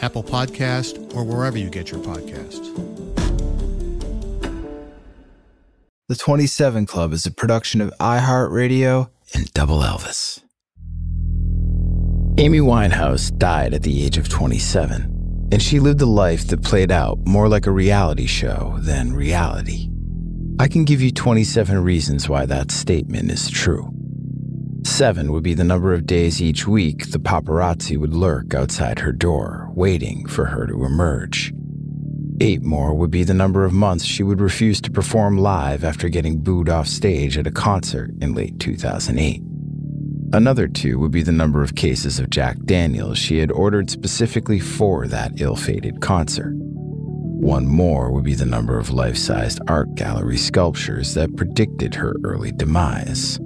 Apple Podcast, or wherever you get your podcasts. The 27 Club is a production of iHeartRadio and Double Elvis. Amy Winehouse died at the age of 27, and she lived a life that played out more like a reality show than reality. I can give you 27 reasons why that statement is true. Seven would be the number of days each week the paparazzi would lurk outside her door, waiting for her to emerge. Eight more would be the number of months she would refuse to perform live after getting booed off stage at a concert in late 2008. Another two would be the number of cases of Jack Daniels she had ordered specifically for that ill fated concert. One more would be the number of life sized art gallery sculptures that predicted her early demise.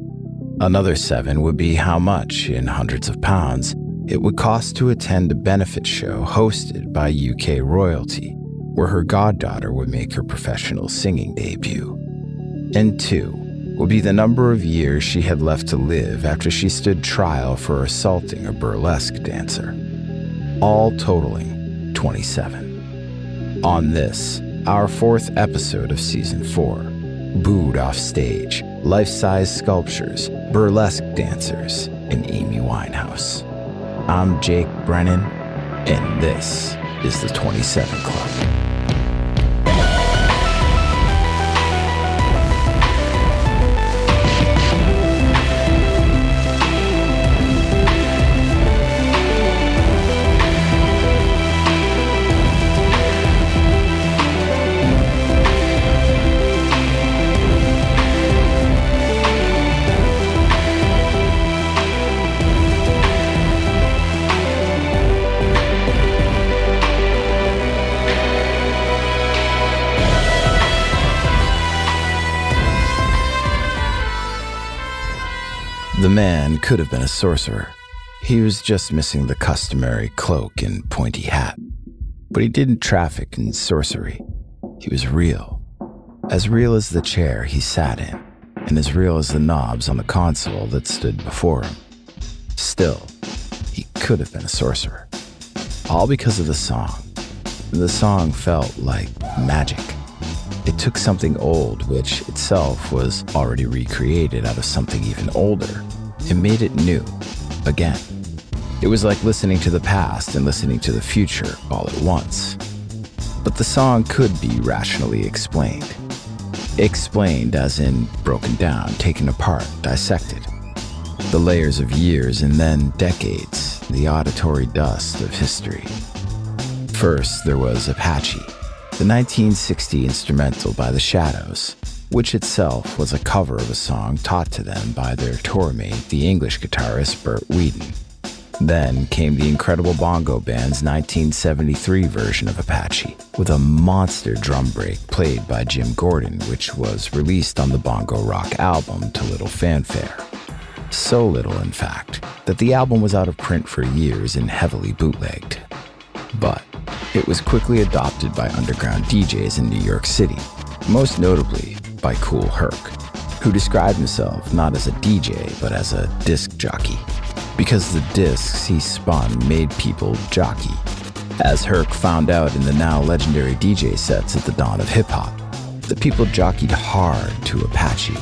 Another seven would be how much, in hundreds of pounds, it would cost to attend a benefit show hosted by UK royalty, where her goddaughter would make her professional singing debut. And two would be the number of years she had left to live after she stood trial for assaulting a burlesque dancer. All totaling 27. On this, our fourth episode of season four, booed off stage, life size sculptures, burlesque dancers, and Amy Winehouse. I'm Jake Brennan, and this is the 27 Club. Man could have been a sorcerer. He was just missing the customary cloak and pointy hat. But he didn't traffic in sorcery. He was real. As real as the chair he sat in, and as real as the knobs on the console that stood before him. Still, he could have been a sorcerer. All because of the song. The song felt like magic. It took something old, which itself was already recreated out of something even older, and made it new, again. It was like listening to the past and listening to the future all at once. But the song could be rationally explained. Explained as in broken down, taken apart, dissected. The layers of years and then decades, the auditory dust of history. First, there was Apache, the 1960 instrumental by The Shadows, which itself was a cover of a song taught to them by their tour mate, the English guitarist Bert Weedon. Then came the Incredible Bongo Band's 1973 version of Apache, with a monster drum break played by Jim Gordon, which was released on the Bongo Rock album to little fanfare. So little, in fact, that the album was out of print for years and heavily bootlegged. But it was quickly adopted by underground DJs in New York City, most notably by Kool Herc, who described himself not as a DJ but as a disc jockey because the discs he spun made people jockey. As Herc found out in the now legendary DJ sets at the dawn of hip hop, the people jockeyed hard to Apache,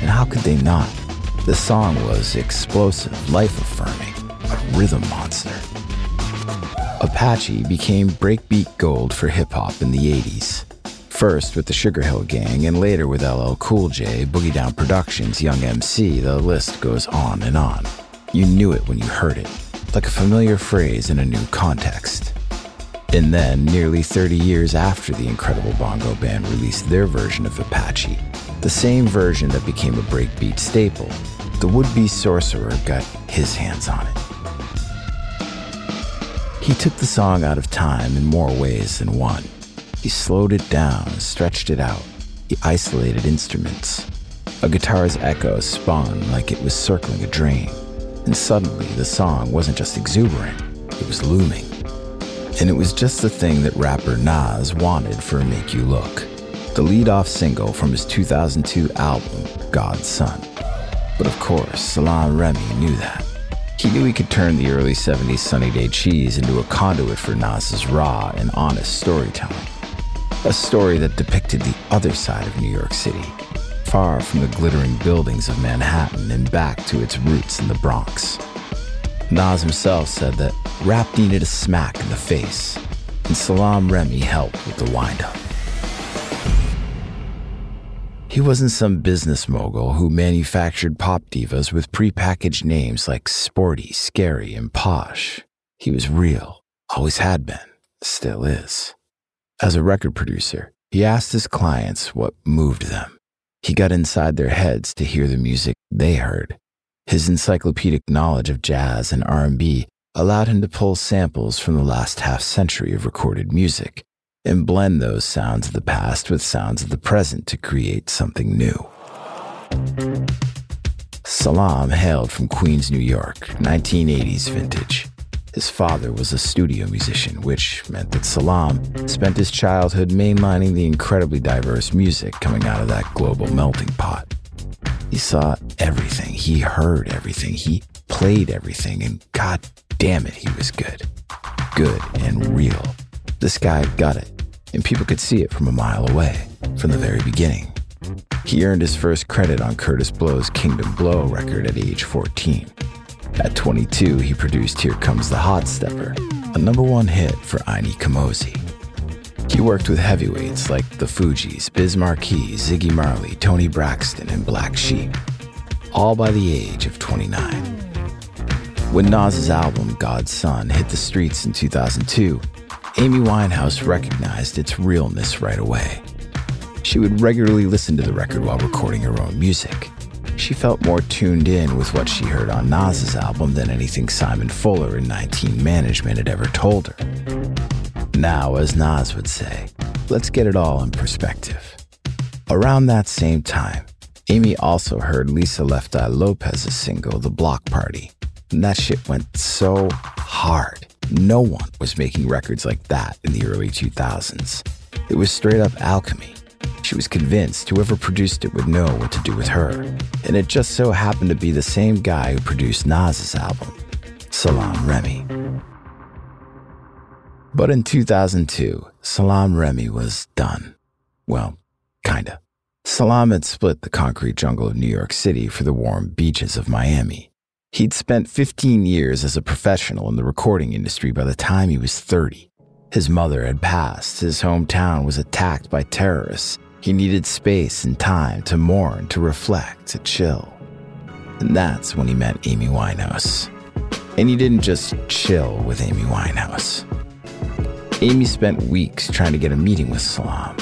and how could they not? The song was explosive, life affirming, a rhythm monster. Apache became breakbeat gold for hip hop in the 80s. First with the Sugar Hill Gang, and later with LL Cool J, Boogie Down Productions, Young MC, the list goes on and on. You knew it when you heard it, like a familiar phrase in a new context. And then, nearly 30 years after the Incredible Bongo Band released their version of Apache, the same version that became a breakbeat staple, the would be sorcerer got his hands on it. He took the song out of time in more ways than one. He slowed it down, stretched it out. He isolated instruments. A guitar's echo spun like it was circling a dream. And suddenly, the song wasn't just exuberant, it was looming. And it was just the thing that rapper Nas wanted for Made You Look, the lead off single from his 2002 album, God's Son. But of course, Salaam Remi knew that. He knew he could turn the early 70s Sunny Day Cheese into a conduit for Nas's raw and honest storytelling. A story that depicted the other side of New York City, far from the glittering buildings of Manhattan and back to its roots in the Bronx. Nas himself said that rap needed a smack in the face, and Salaam Remi helped with the windup. He wasn't some business mogul who manufactured pop divas with prepackaged names like sporty, scary, and posh. He was real, always had been, still is. As a record producer, he asked his clients what moved them. He got inside their heads to hear the music they heard. His encyclopedic knowledge of jazz and R&B allowed him to pull samples from the last half century of recorded music and blend those sounds of the past with sounds of the present to create something new. Salaam hailed from Queens, New York, 1980s vintage. His father was a studio musician, which meant that Salaam spent his childhood mainlining the incredibly diverse music coming out of that global melting pot. He saw everything, he heard everything, he played everything, and god damn it, he was good. Good and real. This guy got it, and people could see it from a mile away, from the very beginning. He earned his first credit on Kurtis Blow's Kingdom Blow record at age 14. At 22, he produced Here Comes the Hot Stepper, a number one hit for Ini Kamoze. He worked with heavyweights like the Fugees, Biz Markie, Ziggy Marley, Toni Braxton, and Black Sheep, all by the age of 29. When Nas's album God's Son hit the streets in 2002, Amy Winehouse recognized its realness right away. She would regularly listen to the record while recording her own music. She felt more tuned in with what she heard on Nas's album than anything Simon Fuller in 19 Management had ever told her. Now, as Nas would say, let's get it all in perspective. Around that same time, Amy also heard Lisa Left Eye Lopez's single, The Block Party. And that shit went so hard. No one was making records like that in the early 2000s. It was straight up alchemy. She was convinced whoever produced it would know what to do with her. And it just so happened to be the same guy who produced Nas's album, Salaam Remi. But in 2002, Salaam Remi was done. Well, kinda. Salaam had split the concrete jungle of New York City for the warm beaches of Miami. He'd spent 15 years as a professional in the recording industry by the time he was 30. His mother had passed, his hometown was attacked by terrorists. He needed space and time to mourn, to reflect, to chill. And that's when he met Amy Winehouse. And he didn't just chill with Amy Winehouse. Amy spent weeks trying to get a meeting with Salaam.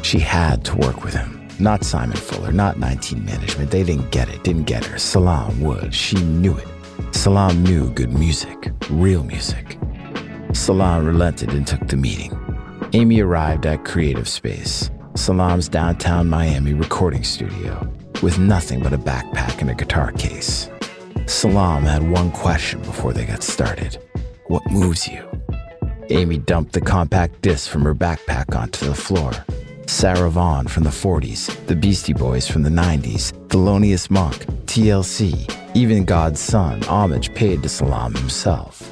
She had to work with him. Not Simon Fuller, not 19 Management. They didn't get it, didn't get her. Salaam would. She knew it. Salaam knew good music, real music. Salaam relented and took the meeting. Amy arrived at Creative Space, Salaam's downtown Miami recording studio, with nothing but a backpack and a guitar case. Salaam had one question before they got started What moves you? Amy dumped the compact disc from her backpack onto the floor. Sarah Vaughan from the 40s, the Beastie Boys from the 90s, Thelonious Monk, TLC, even God's Son, homage paid to Salaam himself.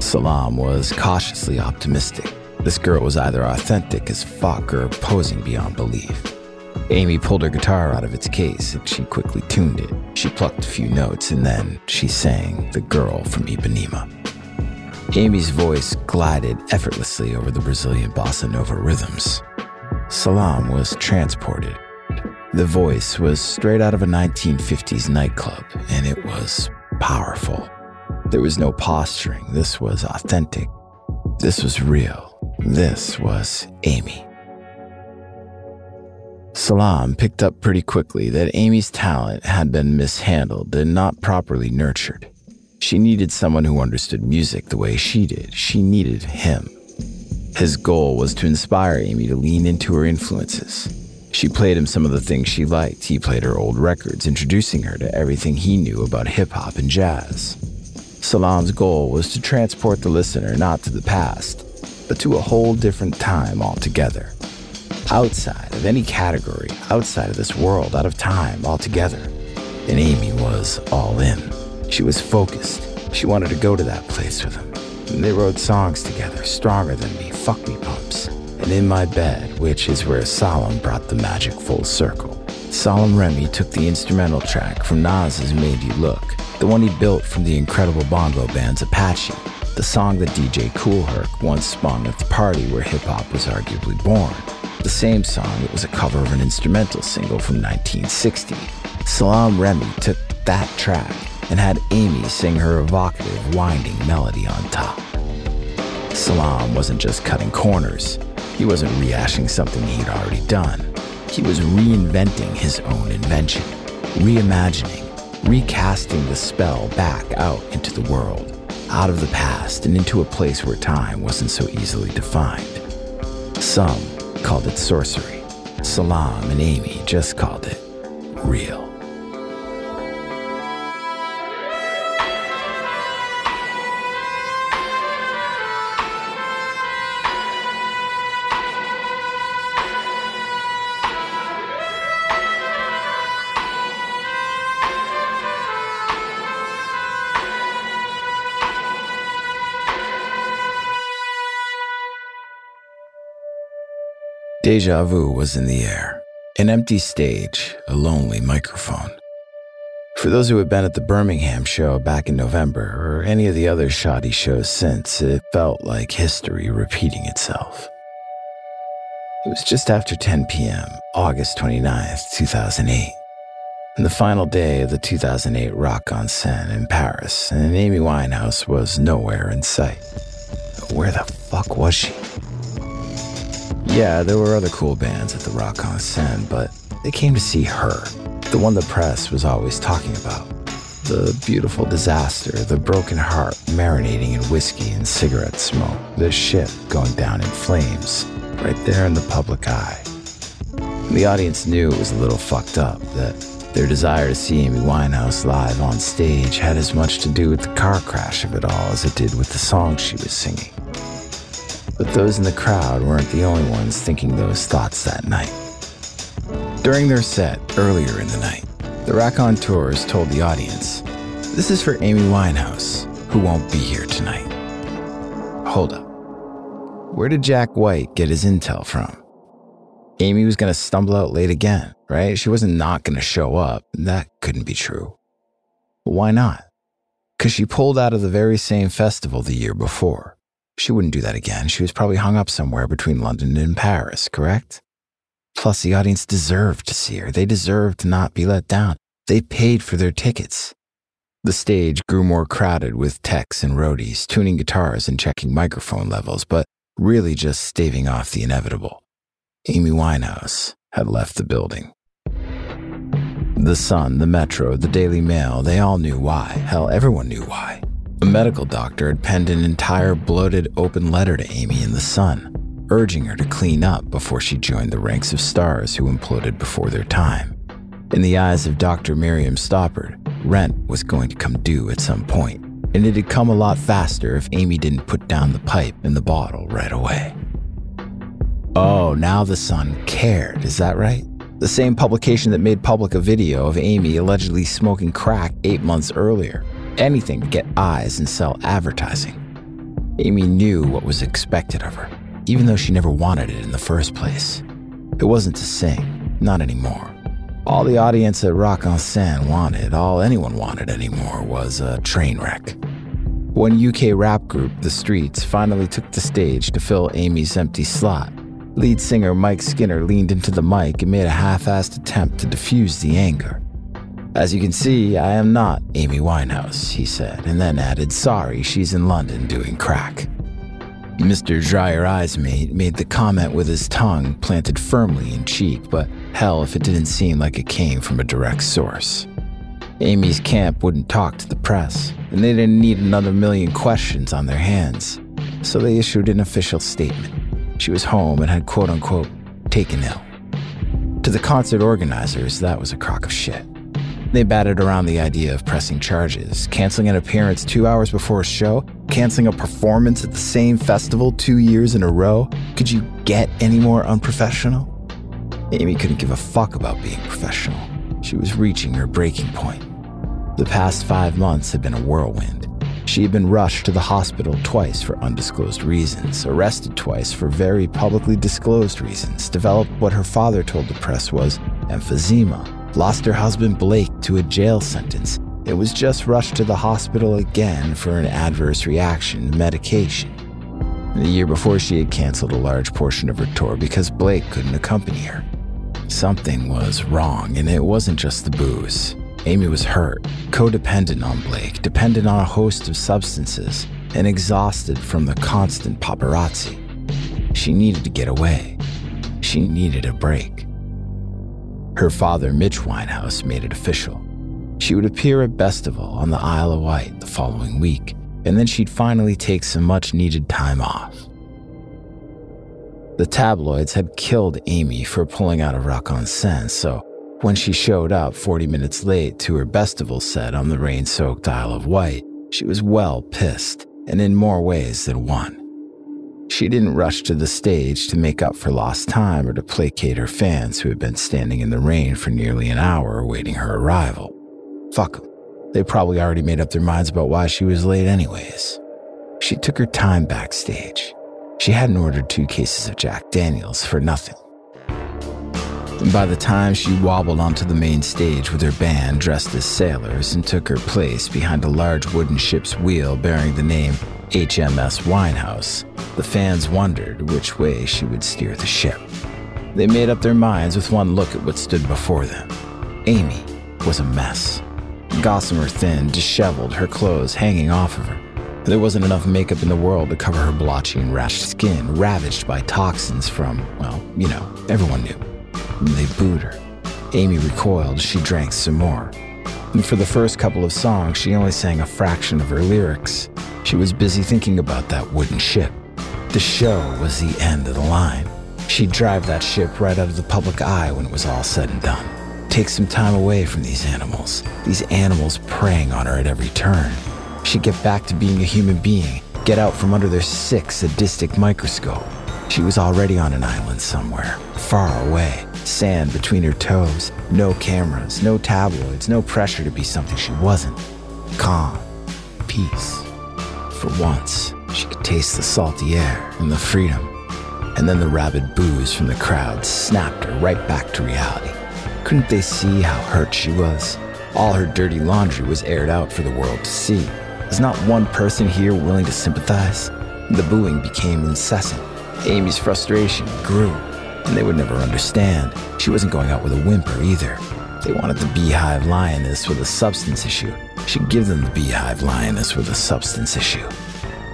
Salaam was cautiously optimistic. This girl was either authentic as fuck or posing beyond belief. Amy pulled her guitar out of its case and she quickly tuned it. She plucked a few notes and then she sang The Girl from Ipanema. Amy's voice glided effortlessly over the Brazilian bossa nova rhythms. Salaam was transported. The voice was straight out of a 1950s nightclub, and it was powerful. There was no posturing. This was authentic. This was real. This was Amy. Salaam picked up pretty quickly that Amy's talent had been mishandled and not properly nurtured. She needed someone who understood music the way she did. She needed him. His goal was to inspire Amy to lean into her influences. She played him some of the things she liked. He played her old records, introducing her to everything he knew about hip hop and jazz. Salaam's goal was to transport the listener not to the past, but to a whole different time altogether. Outside of any category, outside of this world, out of time altogether. And Amy was all in. She was focused. She wanted to go to that place with him. And they wrote songs together, stronger than me, fuck me pumps. And in my bed, which is where Salaam brought the magic full circle. Salaam Remi took the instrumental track from Nas's Made You Look, the one he built from the incredible bongo band's Apache, the song that DJ Kool Herc once spun at the party where hip hop was arguably born. The same song that was a cover of an instrumental single from 1960. Salaam Remi took that track and had Amy sing her evocative, winding melody on top. Salaam wasn't just cutting corners, he wasn't rehashing something he'd already done. He was reinventing his own invention, reimagining, recasting the spell back out into the world, out of the past and into a place where time wasn't so easily defined. Some called it sorcery. Salaam and Amy just called it real. Deja vu was in the air. An empty stage, a lonely microphone. For those who had been at the Birmingham show back in November, or any of the other shoddy shows since, it felt like history repeating itself. It was just after 10 p.m., August 29th, 2008, and the final day of the 2008 Rock en Seine in Paris, and Amy Winehouse was nowhere in sight. Where the fuck was she? Yeah, there were other cool bands at the Rock en Seine, but they came to see her, the one the press was always talking about. The beautiful disaster, the broken heart marinating in whiskey and cigarette smoke, the ship going down in flames, right there in the public eye. The audience knew it was a little fucked up, that their desire to see Amy Winehouse live on stage had as much to do with the car crash of it all as it did with the song she was singing. But those in the crowd weren't the only ones thinking those thoughts that night. During their set, earlier in the night, the raconteurs told the audience, This is for Amy Winehouse, who won't be here tonight. Hold up. Where did Jack White get his intel from? Amy was going to stumble out late again, right? She wasn't not going to show up. That couldn't be true. Why not? Because she pulled out of the very same festival the year before. She wouldn't do that again. She was probably hung up somewhere between London and Paris, correct? Plus, the audience deserved to see her. They deserved to not be let down. They paid for their tickets. The stage grew more crowded with techs and roadies, tuning guitars and checking microphone levels, but really just staving off the inevitable. Amy Winehouse had left the building. The Sun, the Metro, the Daily Mail, they all knew why. Hell, everyone knew why. A medical doctor had penned an entire bloated open letter to Amy in The Sun, urging her to clean up before she joined the ranks of stars who imploded before their time. In the eyes of Dr. Miriam Stoppard, rent was going to come due at some point, and it'd come a lot faster if Amy didn't put down the pipe and the bottle right away. Oh, now the Sun cared, is that right? The same publication that made public a video of Amy allegedly smoking crack eight months earlier. Anything to get eyes and sell advertising. Amy knew what was expected of her, even though she never wanted it in the first place. It wasn't to sing, not anymore. All the audience at Rock en Seine wanted, all anyone wanted anymore, was a train wreck. When UK rap group The Streets finally took the stage to fill Amy's empty slot, Lead singer Mike Skinner leaned into the mic and made a half assed attempt to diffuse the anger. As you can see, I am not Amy Winehouse, he said, and then added, Sorry, she's in London doing crack. Mr. Dry Your Eyes mate made the comment with his tongue planted firmly in cheek, but hell if it didn't seem like it came from a direct source. Amy's camp wouldn't talk to the press, and they didn't need another million questions on their hands, so they issued an official statement. She was home and had quote unquote taken ill. To the concert organizers, that was a crock of shit. They batted around the idea of pressing charges, canceling an appearance two hours before a show, canceling a performance at the same festival two years in a row. Could you get any more unprofessional? Amy couldn't give a fuck about being professional. She was reaching her breaking point. The past five months had been a whirlwind. She had been rushed to the hospital twice for undisclosed reasons, arrested twice for very publicly disclosed reasons, developed what her father told the press was emphysema, lost her husband Blake to a jail sentence, and was just rushed to the hospital again for an adverse reaction to medication. The year before, she had canceled a large portion of her tour because Blake couldn't accompany her. Something was wrong, and it wasn't just the booze. Amy was hurt, codependent on Blake, dependent on a host of substances, and exhausted from the constant paparazzi. She needed to get away. She needed a break. Her father, Mitch Winehouse, made it official. She would appear at Bestival on the Isle of Wight the following week, and then she'd finally take some much needed time off. The tabloids had killed Amy for pulling out of Rock en Seine, so when she showed up 40 minutes late to her Bestival set on the rain soaked Isle of Wight, she was well pissed, and in more ways than one. She didn't rush to the stage to make up for lost time or to placate her fans who had been standing in the rain for nearly an hour awaiting her arrival. Fuck them. They probably already made up their minds about why she was late, anyways. She took her time backstage. She hadn't ordered two cases of Jack Daniels for nothing. By the time she wobbled onto the main stage with her band dressed as sailors and took her place behind a large wooden ship's wheel bearing the name HMS Winehouse, the fans wondered which way she would steer the ship. They made up their minds with one look at what stood before them. Amy was a mess. Gossamer thin, disheveled, her clothes hanging off of her. There wasn't enough makeup in the world to cover her blotchy and rashed skin, ravaged by toxins from, well, you know, everyone knew. They booed her. Amy recoiled. She drank some more. And for the first couple of songs, she only sang a fraction of her lyrics. She was busy thinking about that wooden ship. The show was the end of the line. She'd drive that ship right out of the public eye when it was all said and done. Take some time away from these animals, these animals preying on her at every turn. She'd get back to being a human being, get out from under their sick, sadistic microscope. She was already on an island somewhere, far away, sand between her toes, no cameras, no tabloids, no pressure to be something she wasn't. Calm, peace. For once, she could taste the salty air and the freedom. And then the rabid boos from the crowd snapped her right back to reality. Couldn't they see how hurt she was? All her dirty laundry was aired out for the world to see. Was not one person here willing to sympathize? The booing became incessant. Amy's frustration grew, and they would never understand. She wasn't going out with a whimper either. They wanted the beehive lioness with a substance issue. She'd give them the Beehive Lioness with a substance issue.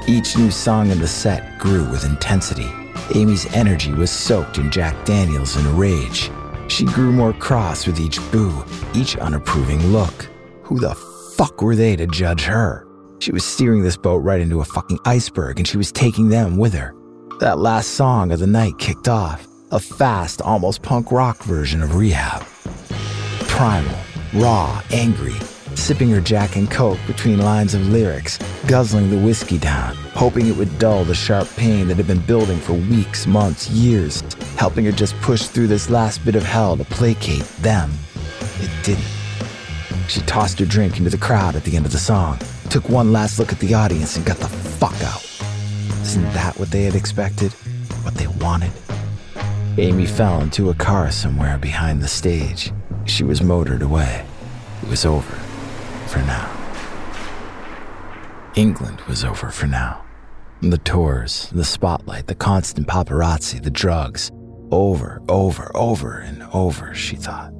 Each new song in the set grew with intensity. Amy's energy was soaked in Jack Daniels and rage. She grew more cross with each boo, each unapproving look. Who the fuck were they to judge her? She was steering this boat right into a fucking iceberg and she was taking them with her. That last song of the night kicked off, a fast, almost punk rock version of Rehab. Primal, raw, angry, sipping her Jack and Coke between lines of lyrics, guzzling the whiskey down, hoping it would dull the sharp pain that had been building for weeks, months, years, helping her just push through this last bit of hell to placate them. It didn't. She tossed her drink into the crowd at the end of the song, took one last look at the audience, and got the fuck out. Isn't that what they had expected? What they wanted? Amy fell into a car somewhere behind the stage. She was motored away. It was over for now. England was over for now. The tours, the spotlight, the constant paparazzi, the drugs. Over, over, over, and over, she thought.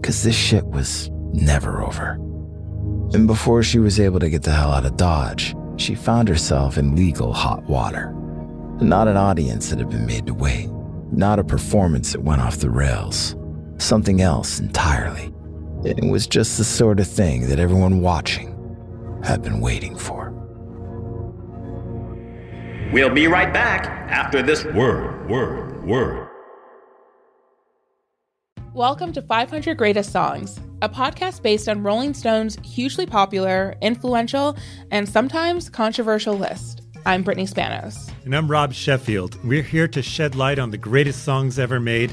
Because this shit was never over. And before she was able to get the hell out of Dodge, she found herself in legal hot water. Not an audience that had been made to wait, not a performance that went off the rails, something else entirely. It was just the sort of thing that everyone watching had been waiting for. We'll be right back after this word, word, word. Welcome to 500 Greatest Songs, a podcast based on Rolling Stone's hugely popular, influential, and sometimes controversial list. I'm Brittany Spanos. And I'm Rob Sheffield. We're here to shed light on the greatest songs ever made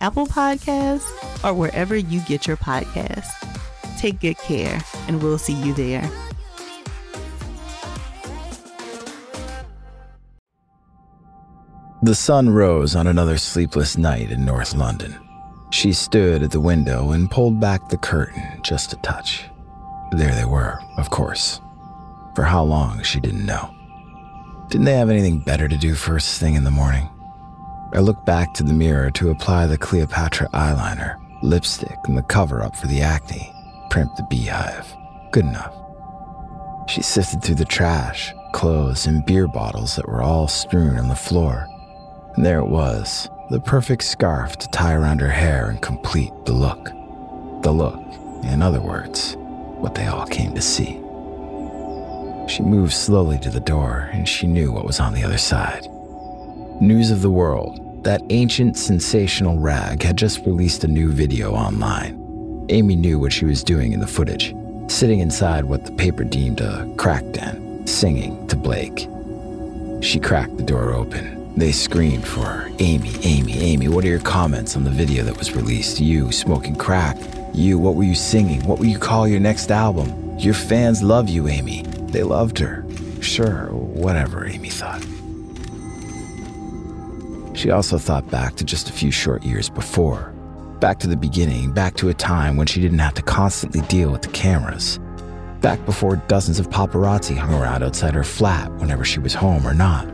Apple Podcasts, or wherever you get your podcasts. Take good care, and we'll see you there. The sun rose on another sleepless night in North London. She stood at the window and pulled back the curtain just a touch. There they were, of course, for how long, she didn't know. Didn't they have anything better to do first thing in the morning? I looked back to the mirror to apply the Cleopatra eyeliner, lipstick, and the cover up for the acne. Primp the beehive. Good enough. She sifted through the trash, clothes, and beer bottles that were all strewn on the floor. And there it was, the perfect scarf to tie around her hair and complete the look. The look, in other words, what they all came to see. She moved slowly to the door, and she knew what was on the other side. News of the World, that ancient sensational rag, had just released a new video online. Amy knew what she was doing in the footage, sitting inside what the paper deemed a crack den, singing to Blake. She cracked the door open. They screamed for her. Amy, Amy, Amy, what are your comments on the video that was released? You smoking crack. You, what were you singing? What will you call your next album? Your fans love you, Amy. They loved her. Sure, whatever, Amy thought. She also thought back to just a few short years before. Back to the beginning, back to a time when she didn't have to constantly deal with the cameras. Back before dozens of paparazzi hung around outside her flat whenever she was home or not.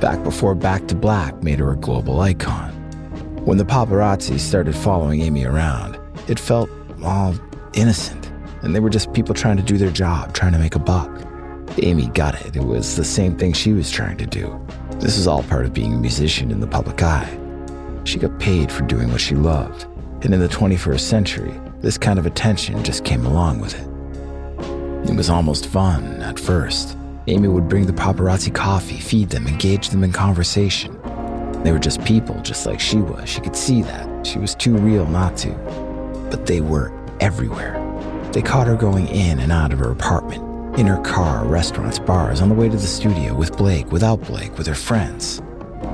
Back before Back to Black made her a global icon. When the paparazzi started following Amy around, it felt all innocent, and they were just people trying to do their job, trying to make a buck. Amy got it. It was the same thing she was trying to do. This is all part of being a musician in the public eye. She got paid for doing what she loved. And in the 21st century, this kind of attention just came along with it. It was almost fun at first. Amy would bring the paparazzi coffee, feed them, engage them in conversation. They were just people, just like she was. She could see that. She was too real not to. But they were everywhere. They caught her going in and out of her apartment, in her car, restaurants, bars, on the way to the studio, with Blake, without Blake, with her friends.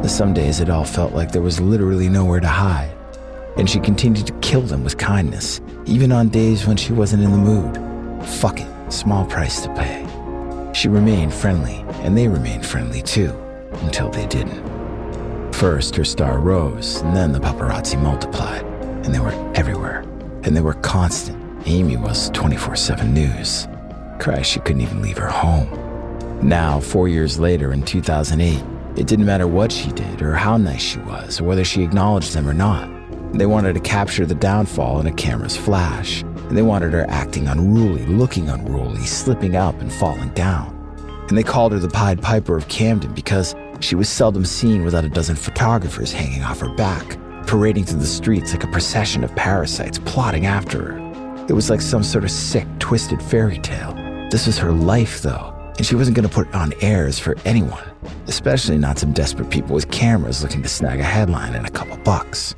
Some days it all felt like there was literally nowhere to hide. And she continued to kill them with kindness, even on days when she wasn't in the mood. Fuck it, small price to pay. She remained friendly, and they remained friendly too, until they didn't. First, her star rose, and then the paparazzi multiplied, and they were everywhere, and they were constant. Amy was 24 7 news. Christ, she couldn't even leave her home. Now, four years later in 2008, it didn't matter what she did or how nice she was or whether she acknowledged them or not. They wanted to capture the downfall in a camera's flash, and they wanted her acting unruly, looking unruly, slipping up and falling down. And they called her the Pied Piper of Camden because she was seldom seen without a dozen photographers hanging off her back, parading through the streets like a procession of parasites plotting after her. It was like some sort of sick, twisted fairy tale. This was her life, though, and she wasn't going to put on airs for anyone, especially not some desperate people with cameras looking to snag a headline and a couple bucks.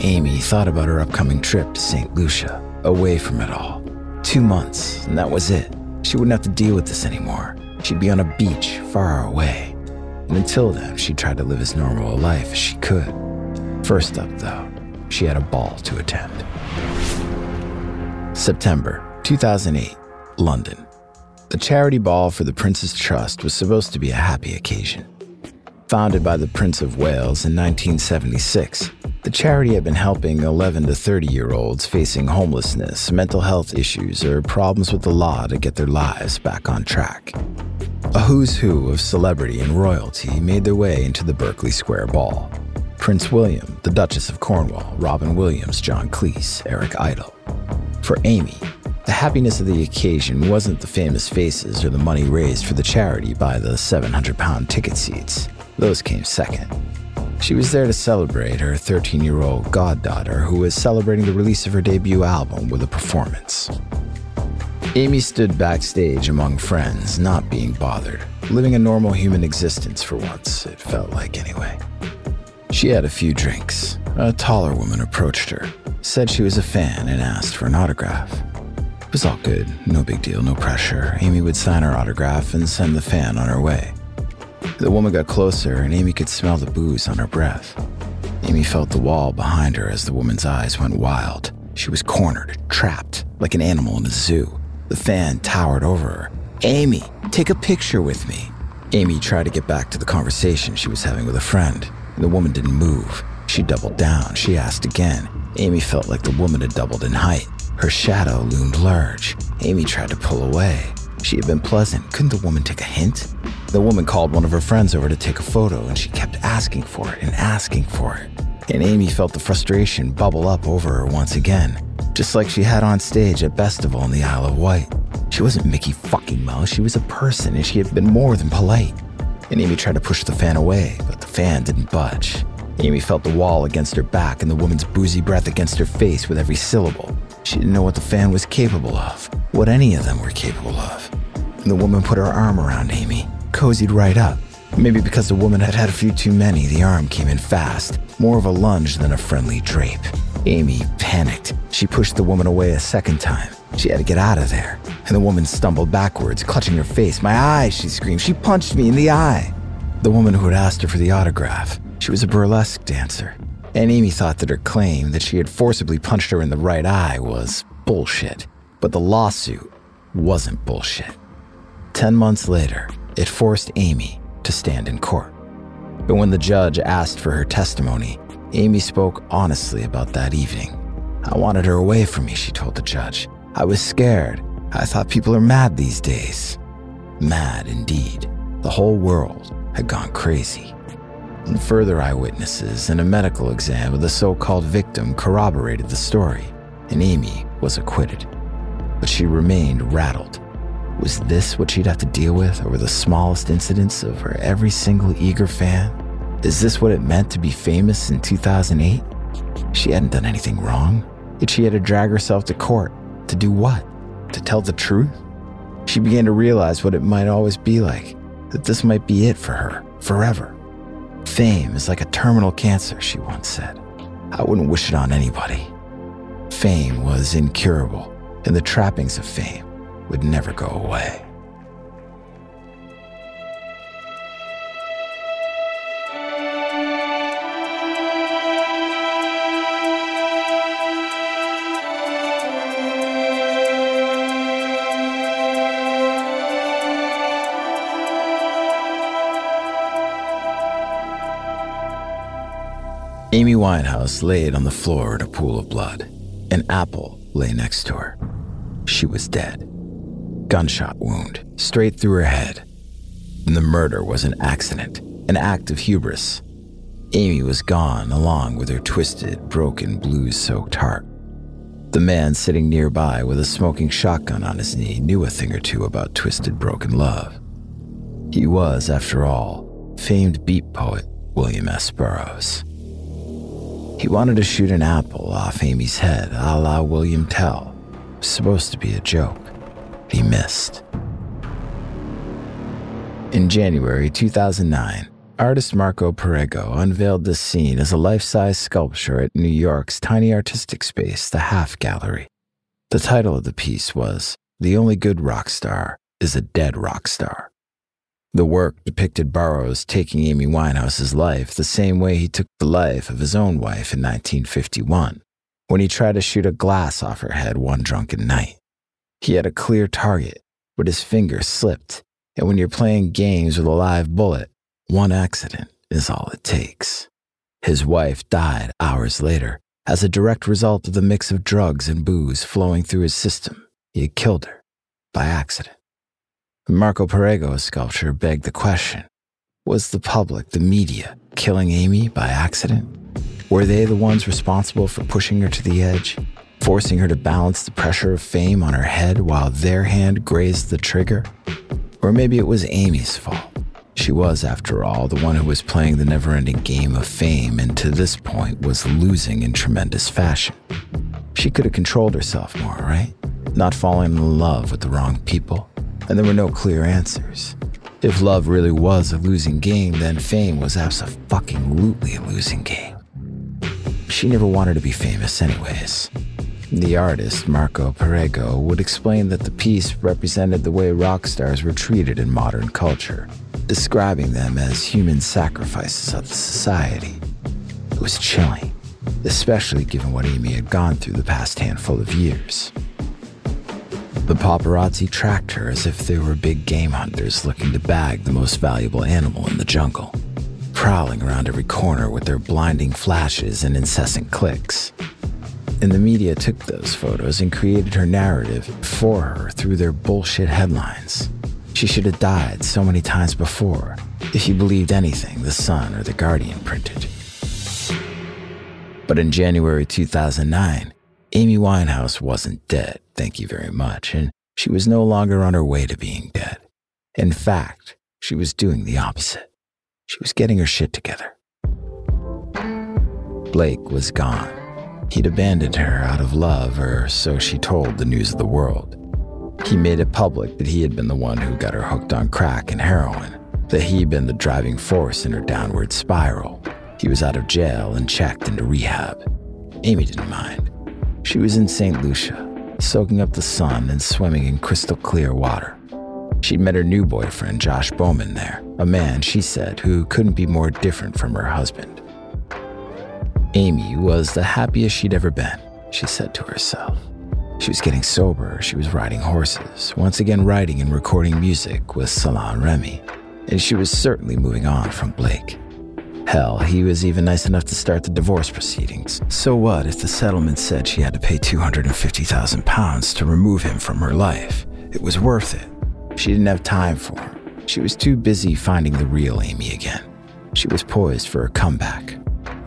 Amy thought about her upcoming trip to St. Lucia, away from it all. Two months, and that was it. She wouldn't have to deal with this anymore. She'd be on a beach far away. And until then, she tried to live as normal a life as she could. First up, though, she had a ball to attend. September 2008, London. The charity ball for the Prince's Trust was supposed to be a happy occasion. Founded by the Prince of Wales in 1976, the charity had been helping 11 to 30 year olds facing homelessness, mental health issues, or problems with the law to get their lives back on track. A who's who of celebrity and royalty made their way into the Berkeley Square Ball. Prince William, the Duchess of Cornwall, Robin Williams, John Cleese, Eric Idle. For Amy, The happiness of the occasion wasn't the famous faces or the money raised for the charity by the 700 pound ticket seats. Those came second. She was there to celebrate her 13 year old goddaughter who was celebrating the release of her debut album with a performance. Amy stood backstage among friends, not being bothered, living a normal human existence for once, it felt like anyway. She had a few drinks. A taller woman approached her, said she was a fan, and asked for an autograph. It was all good, no big deal, no pressure. Amy would sign her autograph and send the fan on her way. The woman got closer, and Amy could smell the booze on her breath. Amy felt the wall behind her as the woman's eyes went wild. She was cornered, trapped, like an animal in a zoo. The fan towered over her. Amy, take a picture with me. Amy tried to get back to the conversation she was having with a friend. The woman didn't move. She doubled down. She asked again. Amy felt like the woman had doubled in height. Her shadow loomed large. Amy tried to pull away. She had been pleasant. Couldn't the woman take a hint? The woman called one of her friends over to take a photo, and she kept asking for it and asking for it. And Amy felt the frustration bubble up over her once again, just like she had on stage at Festival in the Isle of Wight. She wasn't Mickey fucking Mouse, she was a person, and she had been more than polite. And Amy tried to push the fan away, but the fan didn't budge. Amy felt the wall against her back and the woman's boozy breath against her face with every syllable. She didn't know what the fan was capable of, what any of them were capable of. And the woman put her arm around Amy, cozied right up. Maybe because the woman had had a few too many, the arm came in fast, more of a lunge than a friendly drape. Amy panicked. She pushed the woman away a second time. She had to get out of there. And the woman stumbled backwards, clutching her face. My eye, she screamed. She punched me in the eye. The woman who had asked her for the autograph. She was a burlesque dancer. And Amy thought that her claim that she had forcibly punched her in the right eye was bullshit. But the lawsuit wasn't bullshit. Ten months later, it forced Amy to stand in court. But when the judge asked for her testimony, Amy spoke honestly about that evening. I wanted her away from me, she told the judge. I was scared. I thought people are mad these days. Mad indeed. The whole world had gone crazy. And further eyewitnesses and a medical exam of the so called victim corroborated the story, and Amy was acquitted. But she remained rattled. Was this what she'd have to deal with over the smallest incidents of her every single eager fan? Is this what it meant to be famous in 2008? She hadn't done anything wrong, yet she had to drag herself to court. To do what? To tell the truth? She began to realize what it might always be like, that this might be it for her, forever. Fame is like a terminal cancer, she once said. I wouldn't wish it on anybody. Fame was incurable, and the trappings of fame would never go away. Winehouse laid on the floor in a pool of blood. An apple lay next to her. She was dead. Gunshot wound, straight through her head. And the murder was an accident, an act of hubris. Amy was gone along with her twisted, broken, blues soaked heart. The man sitting nearby with a smoking shotgun on his knee knew a thing or two about twisted, broken love. He was, after all, famed beat poet William S. Burroughs. He wanted to shoot an apple off Amy's head, a la William Tell. It was supposed to be a joke. He missed. In January 2009, artist Marco Perego unveiled this scene as a life size sculpture at New York's tiny artistic space, the Half Gallery. The title of the piece was The Only Good Rock Star is a Dead Rock Star. The work depicted Burroughs taking Amy Winehouse's life the same way he took the life of his own wife in 1951, when he tried to shoot a glass off her head one drunken night. He had a clear target, but his finger slipped, and when you're playing games with a live bullet, one accident is all it takes. His wife died hours later as a direct result of the mix of drugs and booze flowing through his system. He had killed her by accident. Marco Perego's sculpture begged the question Was the public, the media, killing Amy by accident? Were they the ones responsible for pushing her to the edge? forcing her to balance the pressure of fame on her head while their hand grazed the trigger? Or maybe it was Amy's fault. She was, after all, the one who was playing the never ending game of fame and to this point was losing in tremendous fashion. She could have controlled herself more, right? Not falling in love with the wrong people. And there were no clear answers. If love really was a losing game, then fame was absolutely a losing game. She never wanted to be famous, anyways. The artist, Marco Perego, would explain that the piece represented the way rock stars were treated in modern culture, describing them as human sacrifices of society. It was chilling, especially given what Amy had gone through the past handful of years. The paparazzi tracked her as if they were big game hunters looking to bag the most valuable animal in the jungle, prowling around every corner with their blinding flashes and incessant clicks. And the media took those photos and created her narrative for her through their bullshit headlines. She should have died so many times before if you believed anything the Sun or the Guardian printed. But in January 2009, Amy Winehouse wasn't dead, thank you very much, and she was no longer on her way to being dead. In fact, she was doing the opposite. She was getting her shit together. Blake was gone. He'd abandoned her out of love, or so she told the news of the world. He made it public that he had been the one who got her hooked on crack and heroin, that he'd been the driving force in her downward spiral. He was out of jail and checked into rehab. Amy didn't mind. She was in St. Lucia, soaking up the sun and swimming in crystal clear water. She'd met her new boyfriend, Josh Bowman, there, a man, she said, who couldn't be more different from her husband. Amy was the happiest she'd ever been, she said to herself. She was getting sober, she was riding horses, once again writing and recording music with Salaam Remi, and she was certainly moving on from Blake. Hell, he was even nice enough to start the divorce proceedings. So what if the settlement said she had to pay 250,000 pounds to remove him from her life? It was worth it. She didn't have time for him. She was too busy finding the real Amy again. She was poised for a comeback.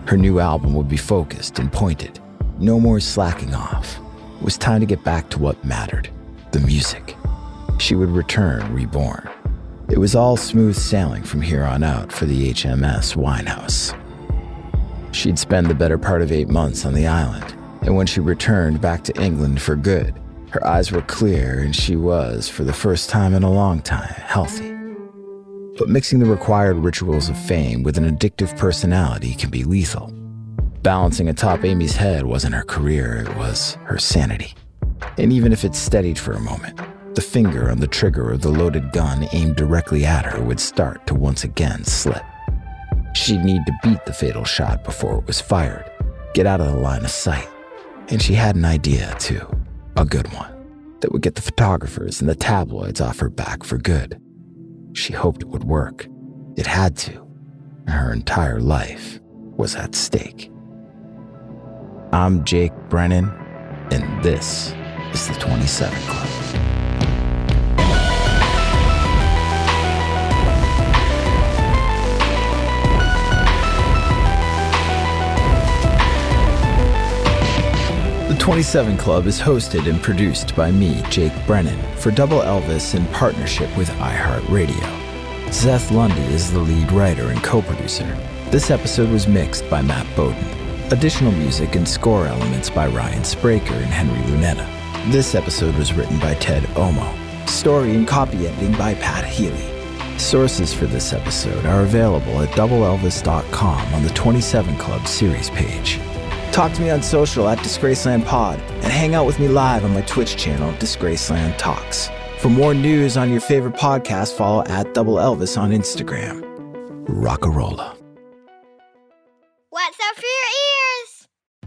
Her new album would be focused and pointed. No more slacking off. It was time to get back to what mattered the music. She would return reborn. It was all smooth sailing from here on out for the HMS Winehouse. She'd spend the better part of eight months on the island, and when she returned back to England for good, her eyes were clear and she was, for the first time in a long time, healthy. But mixing the required rituals of fame with an addictive personality can be lethal. Balancing atop Amy's head wasn't her career, it was her sanity. And even if it steadied for a moment, the finger on the trigger of the loaded gun aimed directly at her would start to once again slip. She'd need to beat the fatal shot before it was fired, get out of the line of sight. And she had an idea, too. A good one. That would get the photographers and the tabloids off her back for good. She hoped it would work. It had to. Her entire life was at stake. I'm Jake Brennan, and this is the 27 Club. 27 Club is hosted and produced by me, Jake Brennan, for Double Elvis in partnership with iHeartRadio. Seth Lundy is the lead writer and co producer. This episode was mixed by Matt Bowden. Additional music and score elements by Ryan Spraker and Henry Lunetta. This episode was written by Ted Omo. Story and copy editing by Pat Healy. Sources for this episode are available at doubleelvis.com on the 27 Club series page. Talk to me on social at Disgraceland Pod and hang out with me live on my Twitch channel, Disgraceland Talks. For more news on your favorite podcast, follow at Double Elvis on Instagram. Rockarola. What's up for your ears?